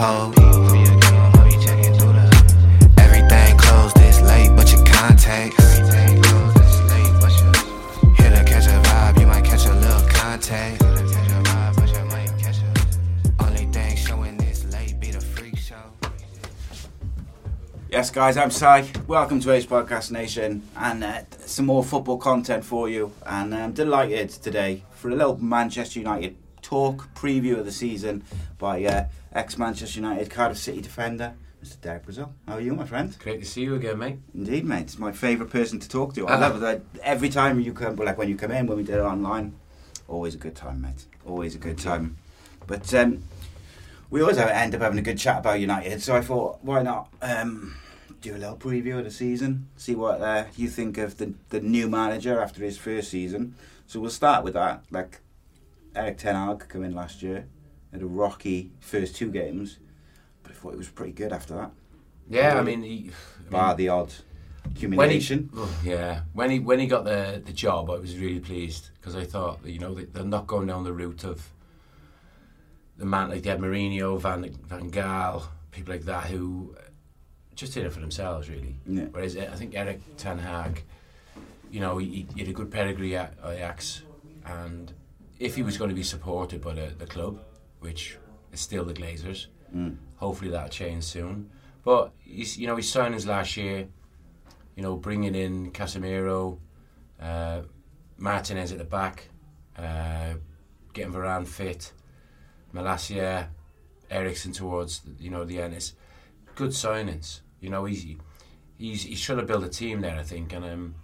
Through. Everything closed this late, but your contacts. Here to catch a vibe, you might catch a little contact. Yes, guys, I'm Si. Welcome to Ace Podcast Nation and uh, some more football content for you. And I'm delighted today for a little Manchester United talk preview of the season by uh, ex Manchester United Cardiff City defender, Mr. Derek Brazil. How are you, my friend? Great to see you again, mate. Indeed, mate. It's my favourite person to talk to. I Ah. love it. Every time you come, like when you come in, when we did it online, always a good time, mate. Always a good time. But um, we always end up having a good chat about United, so I thought, why not um, do a little preview of the season, see what uh, you think of the, the new manager after his first season. So we'll start with that. Like Erik Ten Hag came in last year, had a rocky first two games, but I thought it was pretty good after that. Yeah, I mean, he, I Bar mean, the odd when he, oh, yeah, when he when he got the the job, I was really pleased because I thought, you know, they, they're not going down the route of the man like they had Mourinho, Van Van Gaal, people like that who just did it for themselves, really. Yeah. Whereas I think Erik Ten Hag, you know, he, he had a good pedigree at Ajax, and if he was going to be supported by the, the club, which is still the Glazers, Mm. hopefully that'll change soon. But he's, you know, his signings last year, you know, bringing in Casemiro, uh, Martinez at the back, uh, getting Varane fit, Malacia, Eriksen towards you know the end. It's good signings. You know, he's he's he's trying to build a team there. I think, and um,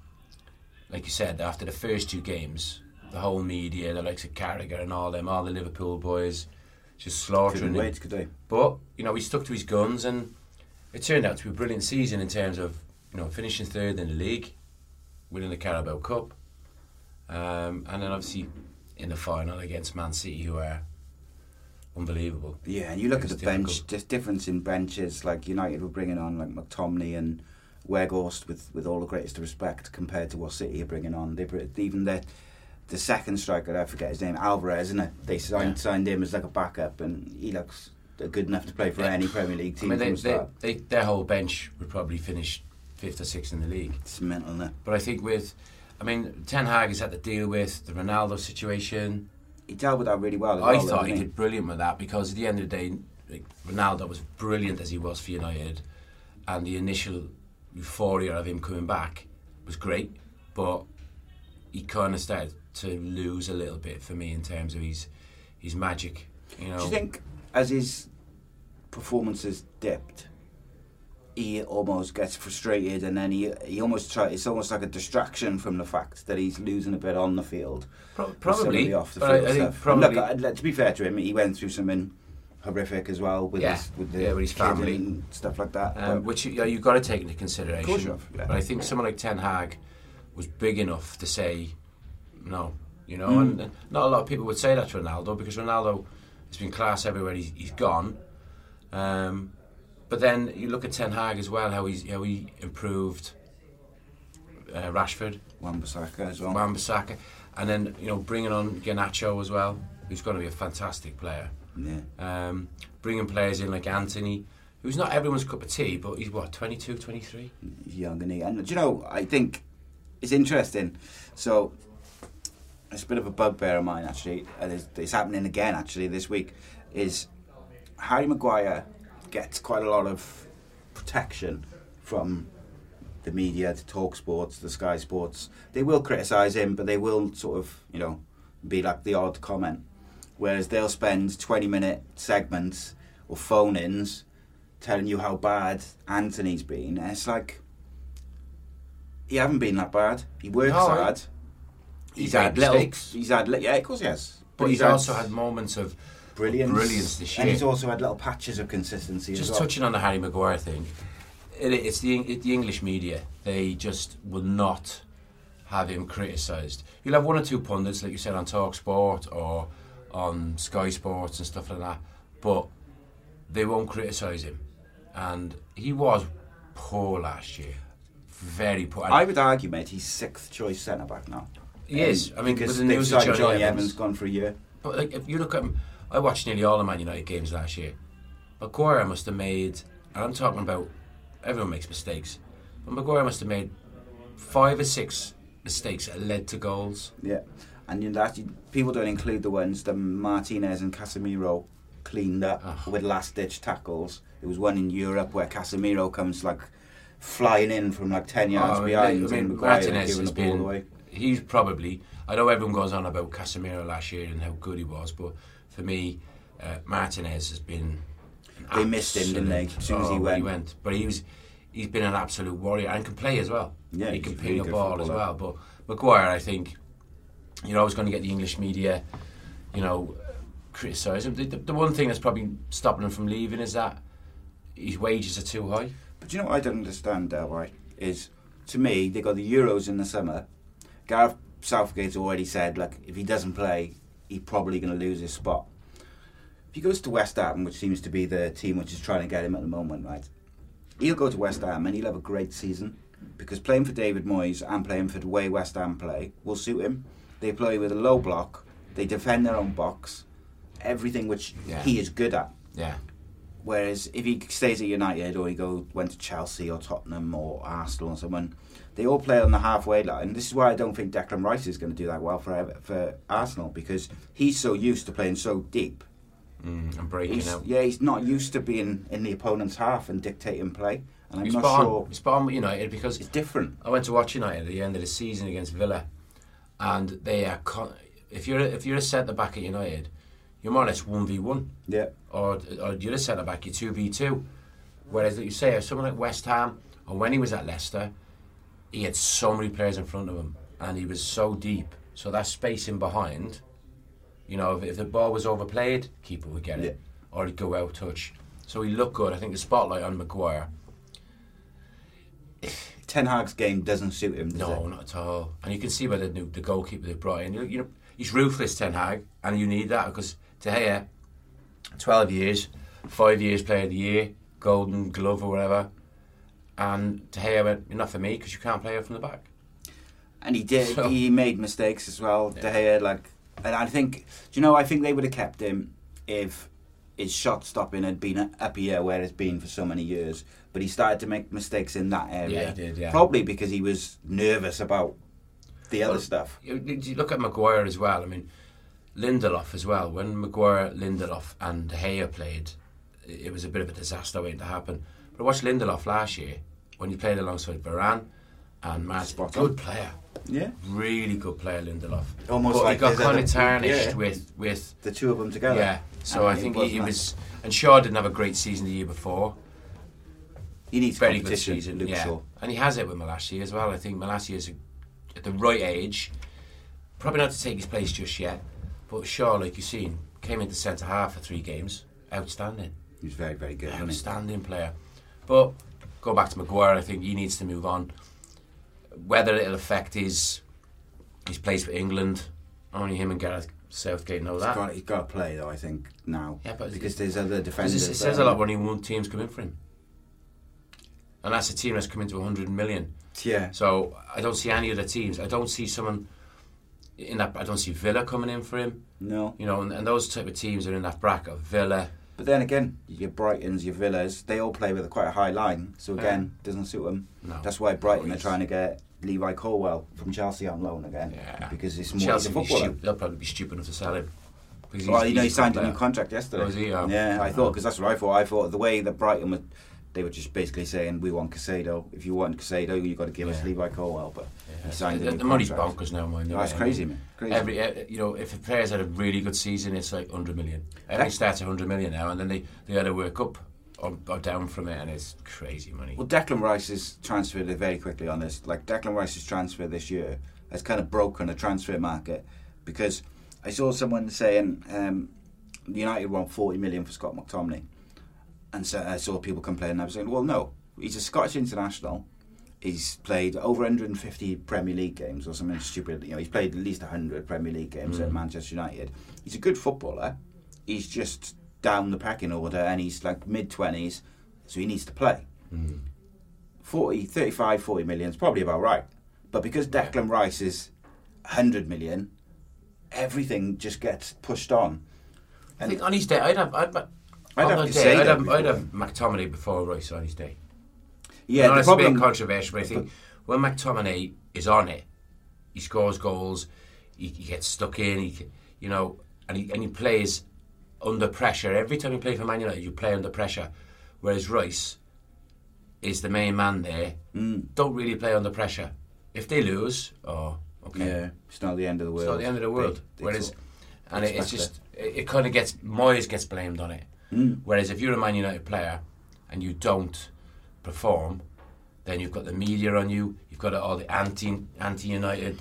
like you said, after the first two games, the whole media, the likes of Carragher and all them, all the Liverpool boys, just slaughtering him. could they? But you know, he stuck to his guns, and it turned out to be a brilliant season in terms of you know finishing third in the league, winning the Carabao Cup, um, and then obviously in the final against Man City, who are unbelievable. Yeah, and you look at the bench, difficult. just difference in benches. Like United were bringing on like McTominay and Weghorst with, with all the greatest respect compared to what City are bringing on. They even the the second striker, I forget his name, Alvarez, isn't it? They signed Yeah. signed him as like a backup, and he looks good enough to play for any Premier League I team mean, they, they, they, their whole bench would probably finish fifth or sixth in the league. It's mental, isn't it? But I think with, I mean, Ten Hag has had to deal with the Ronaldo situation. He dealt with that really well. I well, thought he didn't did brilliant with that because at the end of the day, like, Ronaldo was brilliant as he was for United, and the initial euphoria of him coming back was great, but he kind of started to lose a little bit for me in terms of his his magic. You know, Do you think as his performances dipped, he almost gets frustrated, and then he he almost try. It's almost like a distraction from the fact that he's losing a bit on the field. Pro- with some of probably off the I- field I think stuff. And probably look, to be fair to him, he went through something horrific as well with Yeah. his with the Yeah, with his family. and stuff like that. Um, which you, you've got to take into consideration. Of course you have, yeah. But I think someone like Ten Hag was big enough to say no. You know, Mm. and, not a lot of people would say that to Ronaldo because Ronaldo has been class everywhere he's, he's gone. Um, but then you look at Ten Hag as well, how he's how he improved uh, Rashford, Wan-Bissaka as well. Wan-Bissaka, and then you know bringing on Garnacho as well, who's going to be a fantastic player. Yeah. Um, bringing players in like Antony, who's not everyone's cup of tea, but he's what 22, 23. He's young and he and do you know I think it's interesting. So it's a bit of a bugbear of mine actually, and it's, it's happening again actually this week. Is Harry Maguire gets quite a lot of protection from the media, the Talk Sports, the Sky Sports. They will criticise him, but they will sort of you know be like the odd comment. Whereas they'll spend twenty minute segments or phone ins telling you how bad Antony's been. And it's like he haven't been that bad. He works No, I- hard. He's had little. mistakes. He's had li- yeah, of course he has. But he's also had moments of brilliance, brilliance this year. and he's also had little patches of consistency. Just as well. touching on the Harry Maguire thing, it, it's the it, the English media. They just will not have him criticised. You'll have one or two pundits, like you said, on Talk Sport or on Sky Sports and stuff like that, but they won't criticise him. And he was poor last year, very poor. I would argue, mate, he's sixth choice centre back now. he is. I mean, because with the news Jonny, Jonny Evans, Evans gone for a year. But like, if you look at him, I watched nearly all the Man United games last year. Maguire must have made, and I'm talking about, everyone makes mistakes, but Maguire must have made five or six mistakes that led to goals. Yeah, and you know, that people don't include the ones that Martinez and Casemiro cleaned up Oh. with last ditch tackles. There was one in Europe where Casemiro comes like flying in from like ten yards Oh, behind I mean, Martinez has been, away. he's probably, I know everyone goes on about Casemiro last year and how good he was, but for me, uh, Martinez has been. They missed him, didn't they, as soon as he oh, when went. But he was, he's been an absolute warrior and can play as well. Yeah, he can ping really a ball as well. But Maguire, I think, you're always going to get the English media, you know, criticise him. The, the, the one thing that's probably stopping him from leaving is that his wages are too high. But you know what I don't understand, Del, right? Is to me, they got the Euros in the summer. Gareth Southgate's already said, like, if he doesn't play, he's probably going to lose his spot. If he goes to West Ham, which seems to be the team which is trying to get him at the moment, right? He'll go to West Ham and he'll have a great season because playing for David Moyes and playing for the way West Ham play will suit him. They play with a low block, they defend their own box, everything which Yeah. he is good at. Yeah. Whereas if he stays at United or he go went to Chelsea or Tottenham or Arsenal or someone, they all play on the halfway line. This is why I don't think Declan Rice is going to do that well for for Arsenal because he's so used to playing so deep. Mm, and breaking He's, out. yeah, he's not used to being in the opponent's half and dictating play. And I'm not spot sure on. He's spot on with United because it's different. I went to watch United at the end of the season against Villa, and they are. Con- if you're a, if you're a centre back at United, you're more or less one v one, Yeah, or or you're a centre back, you're two v two. Whereas, like you say, if someone like West Ham, or when he was at Leicester, he had so many players in front of him, and he was so deep. So that space in behind, you know, if, if the ball was overplayed, keeper would get it, or he'd go out touch. So he looked good. I think the spotlight on Maguire. Ten Hag's game doesn't suit him. Does No, it? not at all. And you can see by the new, the goalkeeper they brought in. You you know, he's ruthless, Ten Hag, and you need that because De Gea, twelve years, five years Player of the Year, Golden Glove or whatever, and De Gea went, "You're not for me because you can't play out from the back." And he did. So- He made mistakes as well. De Gea, like, and I think, do you know? I think they would have kept him if his shot stopping had been up here where it's been for so many years. But he started to make mistakes in that area. Yeah, he did, yeah. Probably because he was nervous about the other Well, stuff. You, you look at Maguire as well. I mean, Lindelof as well. When Maguire, Lindelof, and De Gea played, it was a bit of a disaster waiting to happen. But I watched Lindelof last year when he played alongside Varane and on. Good player. Yeah, really good player, Lindelof. Almost but like he got kind of tarnished yeah. with with the two of them together. yeah. So And I think he, he wasn't and Shaw didn't have a great season the year before. He needs a Very good season, Luke yeah, Shaw. and he has it with Malacia as well. I think Malacia is at the right age, probably not to take his place just yet. But Shaw, like you've seen, came into centre half for three games outstanding, He's very, very good. outstanding player. But go back to Maguire. I think he needs to move on. Whether it'll affect his his place for England, only him and Gareth Southgate know He's that. got, he's got to play though. I think now. Yeah, but because there's other defenders. it says a lot when he won teams come in for him. And that's a team that's come into 100 million. Yeah. So I don't see any other teams. I don't see someone in that. I don't see Villa coming in for him. No. You know, and, and those type of teams are in that bracket. Villa. But then again, your Brightons, your Villas, they all play with a quite a high line. So again, doesn't suit them. No. That's why Brighton are trying to get Levi Colwill from Chelsea on loan again. Yeah. Because it's more Chelsea, a footballer. stu- they'll probably be stupid enough to sell him. Because Well, you know, he signed a new contract yesterday. Oh, he? Oh. Yeah, I Oh. thought because that's what I thought. I thought the way that Brighton was, they were just basically saying we want Caicedo. If you want Caicedo, you've got to give us Levi Colwill. But Yeah. He signed the, the money's bonkers now, man. That's crazy, man. Crazy. Every, uh, you know, if a player's had a really good season, it's like 100 million. Everything starts at 100 million now, and then they, they either work up or, or down from it, and it's crazy money. Well, Declan Rice's transfer very quickly on this. Like Declan Rice's transfer this year has kind of broken the transfer market because I saw someone saying um, United want forty million for Scott McTominay, and so I saw people complaining. I was saying, well, no, he's a Scottish international. He's played over 150 Premier League games or something stupid. You know, he's played at least 100 Premier League games at mm. Manchester United. He's a good footballer. He's just down the pecking order, and he's like mid 20s, so he needs to play. Mm. 40, 35, 40 million is probably about right. But because Declan Rice is 100 million, everything just gets pushed on. I think on his day, I'd have. I'd, I'd on have day, say I'd that have, I'd have McTominay before Rice on his day. Yeah, know the a problem. controversial, but I think when McTominay is on it, he scores goals, he, he gets stuck in, he, you know, and he and he plays under pressure. Every time you play for Man United, you play under pressure. Whereas Rice is the main man there. Mm. Don't really play under pressure. If they lose, oh, okay, Yeah, it's not the end of the world. it's not the end of the world. They- they Whereas, and it, it's just it, it kind of gets Moyes gets blamed on it. Mm. Whereas if you're a Man United player and you don't perform, then you've got the media on you. You've got all the anti anti United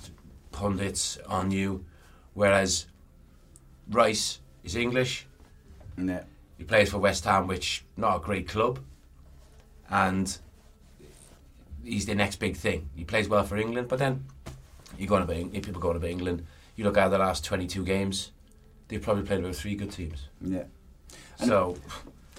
pundits on you. Whereas Rice is English. Yeah. He plays for West Ham, which not a great club, and he's the next big thing. He plays well for England, but then you go on about if people go on about England. You look at the last twenty-two games; they've probably played about three good teams. Yeah. And So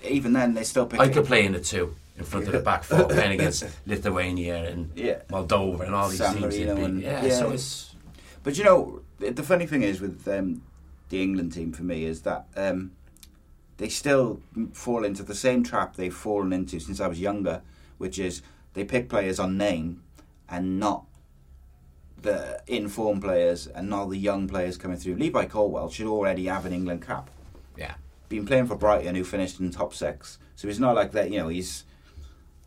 Even then, they still. I could play in the two in front of the back four, playing against Lithuania and Yeah. Moldova and all these San teams. Marino and- yeah, yeah. so it's But you know, the funny thing is with um, the England team for me is that um, they still fall into the same trap they've fallen into since I was younger, which is they pick players on name and not the informed players and not the young players coming through. Levi Colwill should already have an England cap. yeah. Been playing for Brighton, who finished in top six, so it's not like that. You know, he's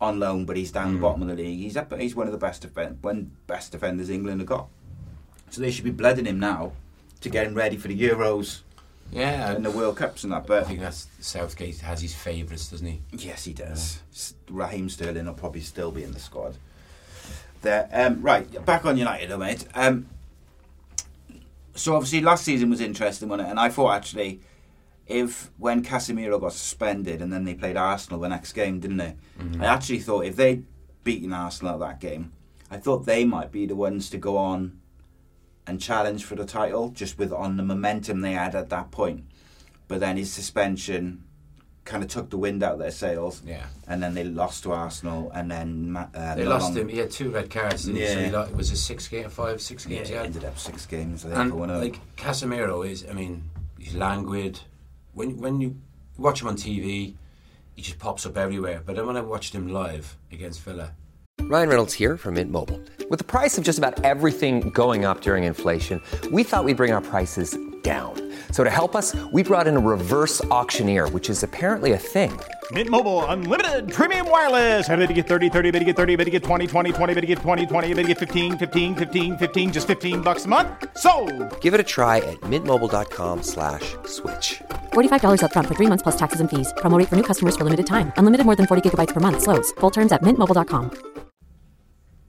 on loan, but he's down the bottom of the league. He's up. He's one of the best defen- one best defenders England have got. So they should be blooding him now to get him ready for the Euros Yeah, and the World Cups and that. But I think that's Southgate has his favourites, doesn't he? yes, he does. S Raheem Sterling will probably still be in the squad. There, um, right. Back on United, though, mate. Um, so obviously last season was interesting, wasn't it? And I thought actually, if when Casemiro got suspended and then they played Arsenal the next game, didn't they? I actually thought if they'd beaten Arsenal at that game, I thought they might be the ones to go on and challenge for the title, just with on the momentum they had at that point. But then his suspension kind of took the wind out of their sails. Yeah. And then they lost to Arsenal, and then uh, They lost long- him. He had two red cards. Didn't he? So Yeah. he lo- it was a six game, five, six games. Yeah, ended up six games. I think, and for one of them. like Casemiro is. I mean, he's languid. When when you watch him on TV, he just pops up everywhere. But then when I watched him live against Villa, Ryan Reynolds here from Mint Mobile. With the price of just about everything going up during inflation, we thought we'd bring our prices down. So to help us, we brought in a reverse auctioneer, which is apparently a thing. Mint Mobile unlimited premium wireless. Ready to get 30, 30, bit to get 30, bit to get 20, 20, 20, bit to get 20, 20, bit to get 15, 15, 15, 15 just 15 bucks a month. So, Give it a try at mintmobile.com slash switch. $45 upfront for three months plus taxes and fees. Promo rate for new customers for limited time. Unlimited more than 40 gigabytes per month. Slows. Full terms at mintmobile.com.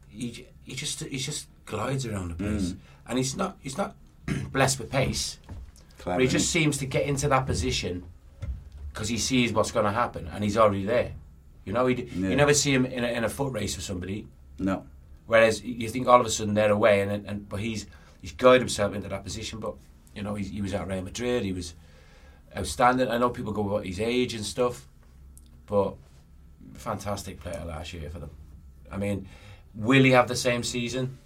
he j- he just he just glides around the place, mm. and he's not he's not blessed with pace. Clever, But he just seems to get into that position because he sees what's going to happen and he's already there. You know, he Yeah. you never see him in a, in a foot race with somebody. No. Whereas you think all of a sudden they're away, and and but he's he's guided himself into that position. But you know, he's, he was at Real Madrid. He was outstanding. I know people go about his age and stuff, but fantastic player last year for them. I mean, will he have the same season?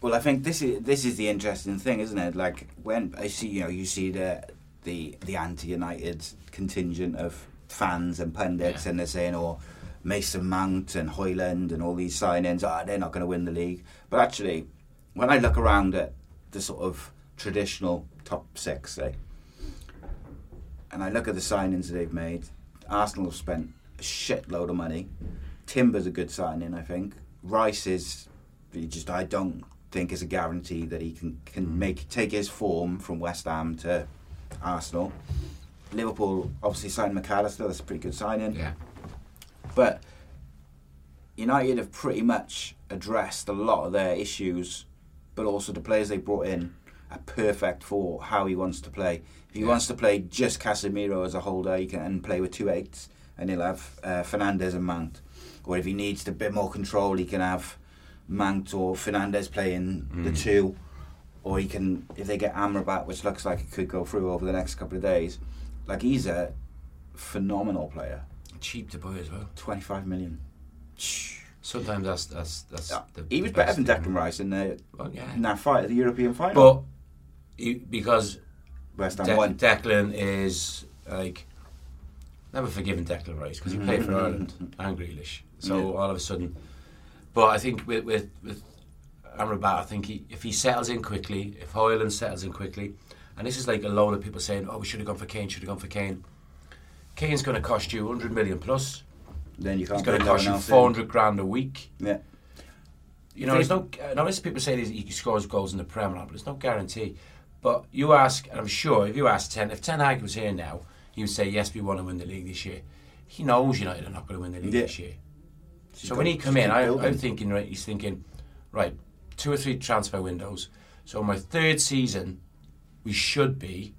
Well, I think this is this is the interesting thing, isn't it? Like when I see, you know, you see the the the anti-United contingent of fans and pundits, Yeah. and they're saying, "Oh, Mason Mount and Højlund and all these signings, ah, they're not going to win the league." But actually, when I look around at the sort of traditional top six, say, and I look at the signings that they've made, Arsenal have spent a shitload of money. Timber's a good signing, I think. Rice is he just I don't think is a guarantee that he can can make take his form from West Ham to Arsenal. Liverpool obviously signed Mac Allister. That's a pretty good signing. Yeah, But United have pretty much addressed a lot of their issues, but also the players they brought in are perfect for how he wants to play. If he Yeah. wants to play just Casemiro as a holder, he can play with two eights, and he'll have uh, Fernandes and Mount. Or if he needs a bit more control, he can have Mount or Fernandes playing the two. Or he can, if they get Amrabat, which looks like it could go through over the next couple of days, like he's a phenomenal player. cheap to buy as well. 25 million. Sometimes that's that's that's. Yeah. the He was better than. Declan Rice in the Well, yeah. in that fight at the European final. But he, because West Ham De- won. Declan is like never forgiven Declan Rice because he played for Ireland and Grealish. So Mm-hmm. Yeah. all of a sudden, but I think with with, with Amrabat, I think he, if he settles in quickly, if Højlund settles in quickly, and this is like a load of people saying, "Oh, we should have gone for Kane, should have gone for Kane." Kane's going to cost you 100 million plus. then you can't It's going to cost you one else 400 grand a week. Yeah. You know, there's no. I notice people say he he scores goals in the Premier, League, but there's no guarantee. But you ask, and I'm sure if you ask Ten, if Ten Hag was here now, he would say, "Yes, we want to win the league this year." He knows United are not going to win the league Yeah. this year. Just So when he come in, I, I'm thinking, right? He's thinking, right, two or three transfer windows. So my third season, we should be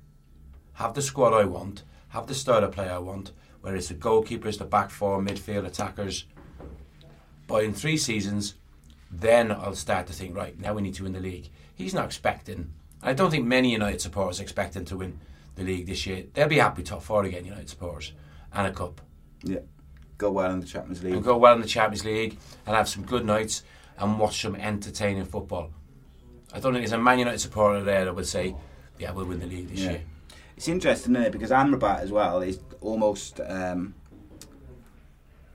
have the squad I want, have the starter of play I want, where it's the goalkeepers, the back four, midfield attackers. But in three seasons, then I'll start to think, right, now we need to win the league. He's not expecting. I don't think many United supporters expect him to win the league this year. They'll be happy top four again, United supporters, and a cup Yeah. Go well in the Champions League. and go well in the Champions League and have some good nights and watch some entertaining football. I don't think there's a Man United supporter there that would say, "Yeah, we'll win the league this Yeah. year." It's interesting, isn't it? Because Amrabat as well is almost. Um,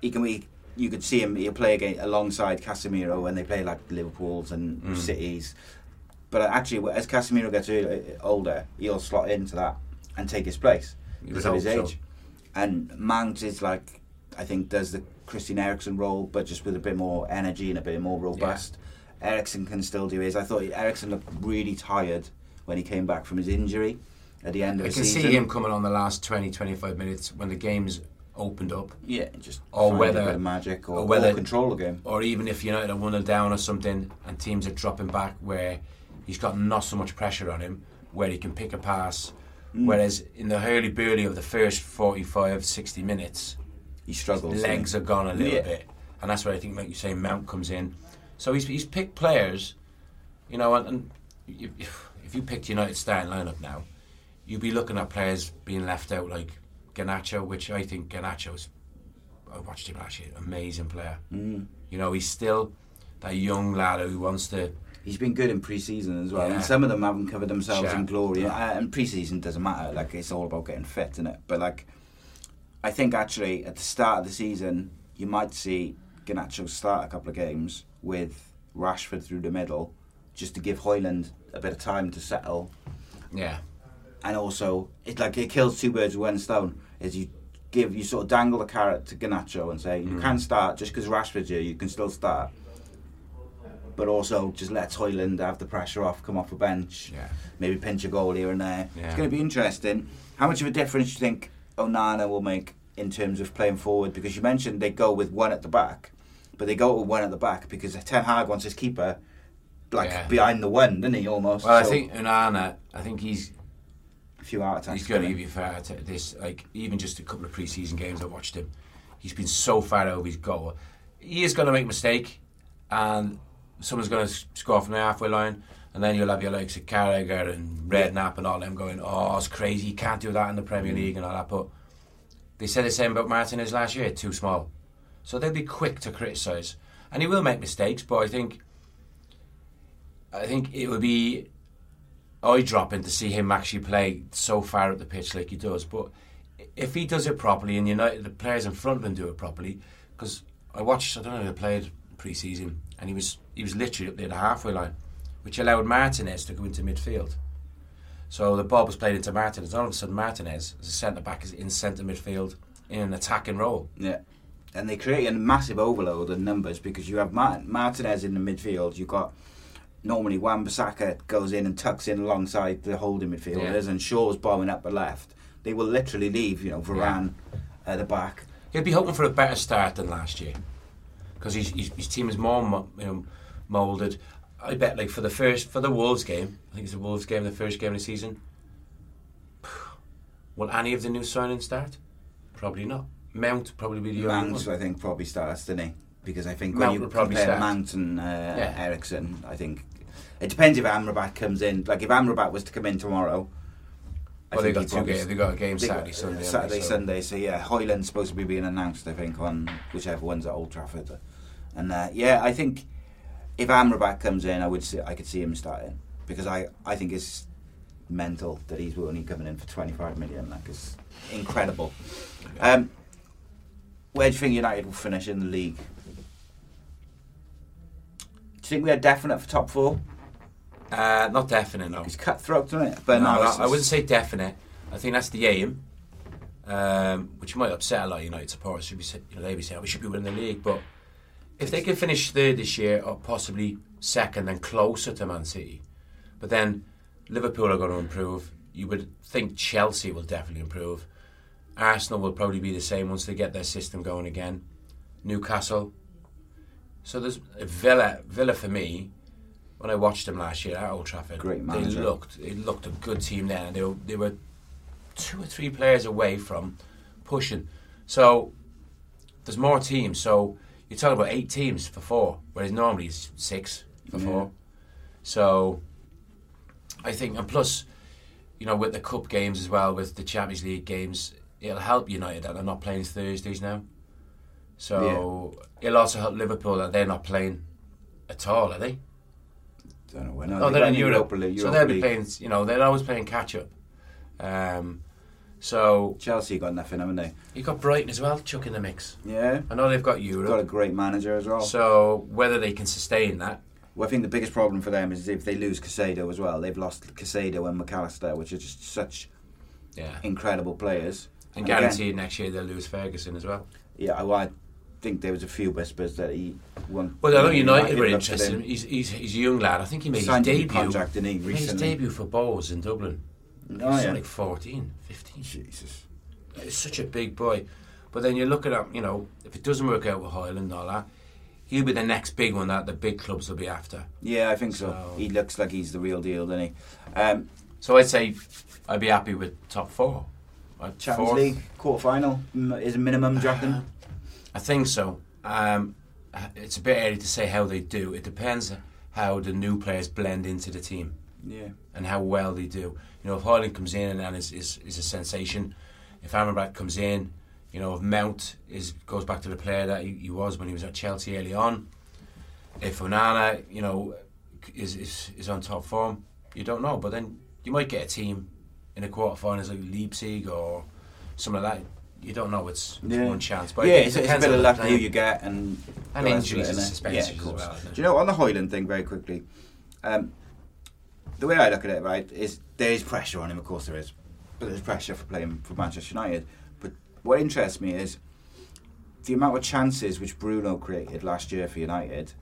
he can be. You could see him. He'll play again alongside Casemiro when they play like Liverpool's and Mm. Cities. But actually, as Casemiro gets older, he'll slot into that and take his place because of his hope so. age. And Mount is like, I think, does the Christian Eriksen role, but just with a bit more energy and a bit more robust. Eriksen can still do his. I thought Eriksen looked really tired when he came back from his injury at the end of I the can see him coming on the last 20, 25 minutes when the game's opened up, Yeah, just Or whether- a bit of magic or, or whether- or control the game. or even if United are one 0 down or something, and teams are dropping back, where he's got not so much pressure on him, where he can pick a pass. Mm. Whereas in the hurly burly of the first 45, 60 minutes, He struggles. legs are gone a little Yeah. bit, and that's where I think, like you say, Mount comes in. So he's he's picked players, you know, and, and you, if you picked United starting lineup now, you'd be looking at players being left out like Garnacho, which I think Garnacho Garnacho's. I watched him last year, amazing player. Mm. You know, he's still that young lad who wants to. He's been good in pre-season as well, Yeah. and some of them haven't covered themselves in glory. Uh, and pre-season doesn't matter; like it's all about getting fit, isn't it? But like, I think actually at the start of the season, you might see Garnacho start a couple of games with Rashford through the middle, just to give Højlund a bit of time to settle Yeah, and also it's like it kills two birds with one stone. Is you give you sort of dangle the carrot to Garnacho and say Mm. you can start just because Rashford's here, you can still start. But also just let Højlund have the pressure off, come off a bench, Yeah. maybe pinch a goal here and there. Yeah. It's going to be interesting. How much of a difference do you think Onana will make in terms of playing forward? Because you mentioned they go with one at the back, but they go with one at the back because Ten Hag wants his keeper like Yeah. behind the one, doesn't he? Almost. Well, I think Onana, I think he's a few heart attacks. He's going to give you far to this. Like even just a couple of pre-season games I watched him, he's been so far over his goal. He is going to make a mistake, and someone's going to score from the halfway line, and then you'll have your likes of Carragher and Redknapp and all them going, "Oh, it's crazy! You can't do that in the Premier Mm. League and all that." But they said the same about Martinez last year. Too small, so they'll be quick to criticise, and he will make mistakes. But I think, I think it would be eye dropping to see him actually play so far up the pitch like he does. But if he does it properly, and United, the players in front of him do it properly, because I watched, I don't know, they played pre-season, and he was he was literally up near the halfway line, which allowed Martinez to go into midfield. So the ball was played into Martinez. All of a sudden, Martinez, as a centre back, is in centre midfield in an attacking role. Yeah. And they create a massive overload in numbers because you have Martin, Martinez in the midfield. You've got normally Wan-Bissaka goes in and tucks in alongside the holding midfielders, Yeah. and Shaw's bombing up the left. They will literally leave, you know, Varane at the back. He'll be hoping for a better start than last year because his, his, his team is more you know, moulded. I bet, like for the first for the Wolves game, I think it's the Wolves game, the first game of the season. Will any of the new signings start? Probably not. Mount probably be the only Mount, one. I think, probably starts, doesn't he? Because I think Mount when you compare start. Mount and uh, Yeah. Eriksen, I think it depends if Amrabat comes in. Like if Amrabat was to come in tomorrow, Well, they got two games. They got a game They got, Saturday, uh, Sunday. Saturday. So- Sunday. So yeah, Højlund's supposed to be being announced. I think on whichever one's at Old Trafford, and uh, yeah, I think if Amrabat comes in, I would see, I could see him starting because I, I think it's mental that he's only coming in for twenty five million. Like it's incredible. Um, where do you think United will finish in the league? Do you think we are definite for top four? Uh, not definite, no. It's cutthroat, isn't it? But no, no, I, I wouldn't say definite. I think that's the aim, um, which might upset a lot of United supporters. Should be, say- you know, they be saying "Oh, we should be winning the league, but if they can finish third this year or possibly second, then closer to Man City, but then Liverpool are going to improve. You would think Chelsea will definitely improve. Arsenal will probably be the same once they get their system going again. Newcastle. So there's Villa. Villa for me. When I watched them last year at Old Trafford, Great they looked it looked a good team then. They were, they were two or three players away from pushing. So there's more teams. So you're talking about eight teams for four, whereas normally it's six for Yeah. four. So I think, and plus, you know, with the cup games as well, with the Champions League games, it'll help United that they're not playing Thursdays now. So it'll also help Liverpool that they're not playing at all, are they? don't know when. Oh, they they're got in Europe, Europa League- so they'll be League. playing. You know, they're always playing catch up. Um, so Chelsea got nothing, haven't they? you got Brighton as well, chuck in the mix. Yeah. I know they've got Europe. Got a great manager as well. so whether they can sustain that, Well, I think the biggest problem for them is if they lose Caicedo as well. They've lost Caicedo and Mac Allister, which are just such yeah, incredible players. and again, guaranteed next year they'll lose Ferguson as well. yeah, well, I think there was a few whispers that he won't. Well, I know United were looked at interested. him. He's, he's he's a young lad. I think he made Signed a his debut. contract, didn't he, made his debut for Bohs in Dublin. Oh, he was yeah. like 14, 15. Jesus. He's such a big boy. But then you look at him, you know, if it doesn't work out with Højlund and all that, he'll be the next big one that the big clubs will be after. Yeah, I think so. So- He looks like he's the real deal, doesn't he? Um, So I'd say I'd be happy with top four. I'd Champions fourth. League quarter final is a minimum, do? I think so. Um, it's a bit early to say how they do. It depends how the new players blend into the team Yeah. and how well they do. You know, if Højlund comes in and is, is, is a sensation, if Amrabat comes in, you know, if Mount is goes back to the player that he, he was when he was at Chelsea early on, if Onana, you know, is, is is on top form, you don't know. But then you might get a team in the quarterfinals like Leipzig or something like that. You don't know. It's, it's one chance. But yeah, it it's, it's a bit of luck who you get and And the rest of injuries and suspensions yeah, of as course. well. Do you know on the Højlund thing very quickly? Um, the way I look at it, right, is there is pressure on him. Of course, there is, but there's pressure for playing for Manchester United. But what interests me is the amount of chances which Bruno created last year for United,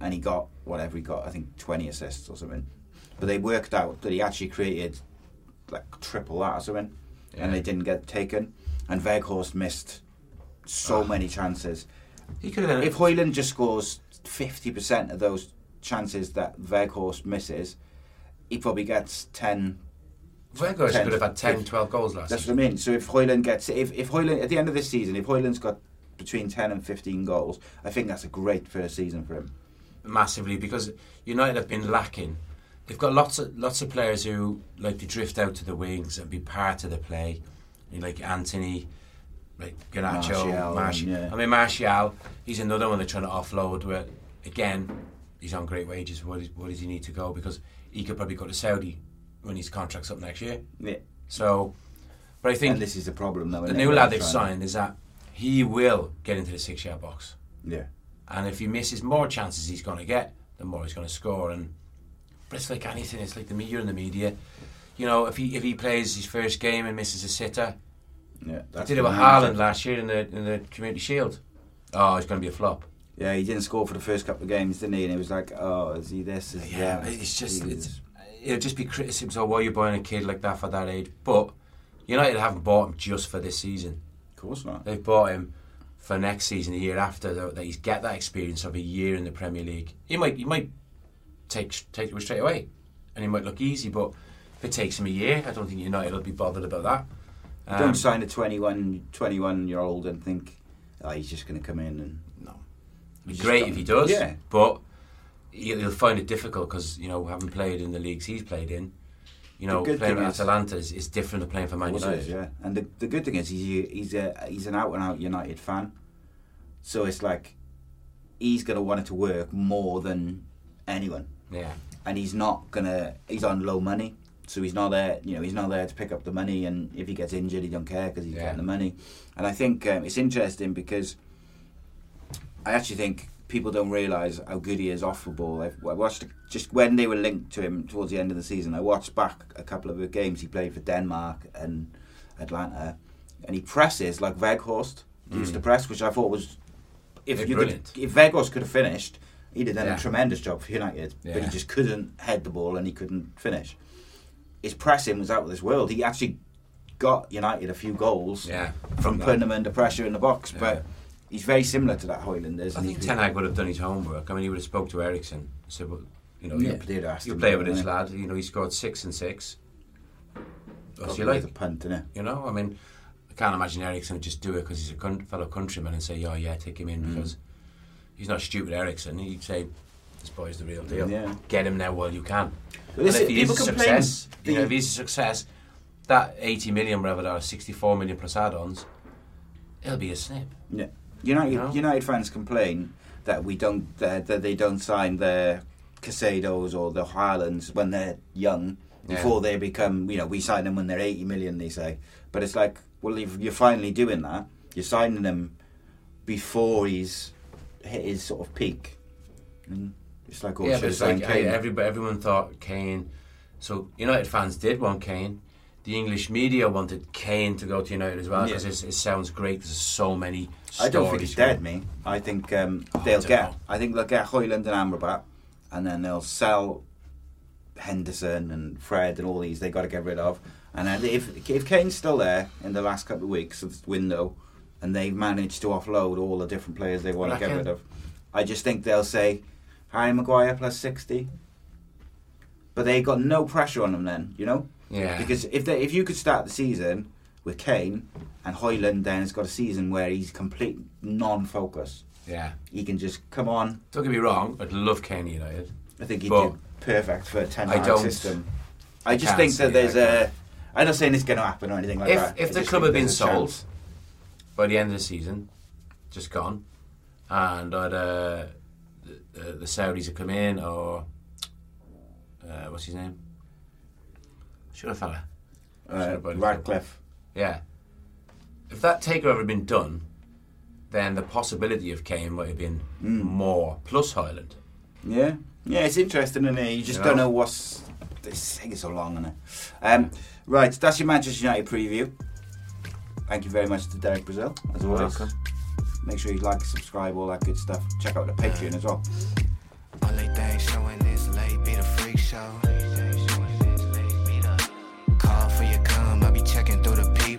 and he got whatever he got. I think twenty assists or something. But they worked out that he actually created like triple that or something, and they didn't get taken. And Weghorst missed so many chances. He could have If Højlund just scores fifty percent of those chances that Weghorst misses, he probably gets 10, Weghorst 10. could have had 10, 12 goals last That's season. what I mean. So if Højlund gets, if if Højlund at the end of this season, if Højlund's got between ten and fifteen goals, I think that's a great first season for him. massively because United have been lacking. They've got lots of lots of players who like to drift out to the wings and be part of the play, You know, like Antony, like Garnacho, Martial, Martial. yeah. I mean Martial, he's another one they're trying to offload. Where again, he's on great wages. What, is, what does he need to go? Because he could probably go to Saudi when his contract's up next year. Yeah. So, but I think And this is the problem, though. the new lad they've signed is that he will get into the six-yard box. Yeah. And if he misses more chances he's going to get, the more he's going to score. And but it's like anything. It's like the media and the media. You know, if he if he plays his first game and misses a sitter, Yeah. that's did it with. Haaland last year in the in the Community Shield. Oh, it's going to be a flop. Yeah, he didn't score for the first couple of games, didn't he? And it was like, oh, is he this? Is Yeah, that? it's just it's, it'll just be criticism. So why are you buying a kid like that for that age? But United haven't bought him just for this season. Of course not. They've bought him for next season, the year after, that that he's get that experience of a year in the Premier League. He might, he might take take it straight away, and he might look easy. But if it takes him a year, I don't think United will be bothered about that. Um, Don't sign a 21, 21 year old and think, oh, he's just going to come in and. It'd be great if he does. Yeah. but he'll find it difficult because you know having played in the leagues he's played in, you know playing at Atalanta is, is different to playing for Man Of course it United. is, yeah. And the, the good thing is he's he's a he's an out and out United fan, so it's like he's gonna want it to work more than anyone, yeah. and he's not gonna he's on low money, so he's not there. You know, he's not there to pick up the money, and if he gets injured, he don't care because he's Yeah. getting the money. And I think um, it's interesting because I actually think people don't realise how good he is off the ball. I've, I watched just when they were linked to him towards the end of the season. I watched back a couple of the games he played for Denmark and Atlanta, and he presses like Weghorst used to mm. press, which I thought was if Yeah, you brilliant. could, if Weghorst could have finished, he'd have done Yeah. a tremendous job for United. But he just couldn't head the ball and he couldn't finish. His pressing was out of this world. He actually got United a few goals Yeah, from putting them under pressure in the box, Yeah. but. He's very similar to that Højlund, isn't I he? think Ten Hag would have done his homework. I mean, he would have spoke to Eriksen and said, well, you know, Yeah, you, they'd asked him, play with this lad. You know, he scored six and six. What's you like? a punt, innit? You know, I mean, I can't imagine Eriksen would just do it because he's a con- fellow countryman and say, "Oh yeah, take him in," Mm. because he's not stupid. Eriksen, he'd say, "This boy's the real deal. Yeah. Get him now while you can." And if he is a success, you know, if he's a success, that eighty million, whatever that, or sixty-four million plus add-ons, it'll be a snip. Yeah. United know? United fans complain that we don't that, that they don't sign their Caicedos or the Højlunds when they're young Yeah. before they become you know we sign them when they're 80 million they say but it's like well you're finally doing that you're signing them before he's hit his sort of peak and it's like oh yeah, but it's like Kane. everybody, everyone thought Kane. So United fans did want Kane. The English media wanted Kane to go to United as well Yeah. because it sounds great. There's so many. I don't think he's going. dead, me. I think um, Oh, they'll don't get. know. I think they'll get Højlund and Amrabat, and then they'll sell Henderson and Fred and all these. They got to get rid of. And then if if Kane's still there in the last couple of weeks of the window, and they've managed to offload all the different players they want to get Reckon? rid of, I just think they'll say Harry Maguire plus sixty. But they got no pressure on them then, you know. Yeah. Because if they, if you could start the season with Kane and Højlund, then it's got a season where he's complete non-focus. Yeah. He can just come on. Don't get me wrong. I'd love Kane United. I think he'd But do perfect for a ten I man system. I, I just think that there's that, a. I'm not saying it's going to happen or anything like if that. if I the club had been sold chance. by the end of the season, just gone, and I'd, uh, the, the, the Saudis had come in, or uh, what's his name? Should have fella. uh, Should've Ratcliffe. Yeah. If that takeover had been done, then the possibility of Kane might have been Hmm. more. Plus Højlund. Yeah, yeah, it's interesting, and you just You don't know? know what's. This thing is so long, isn't it? Um, right, that's your Manchester United preview. Thank you very much to Derek Brazil, as You're always. welcome. Make sure you like, subscribe, all that good stuff. Check out the Patreon as well.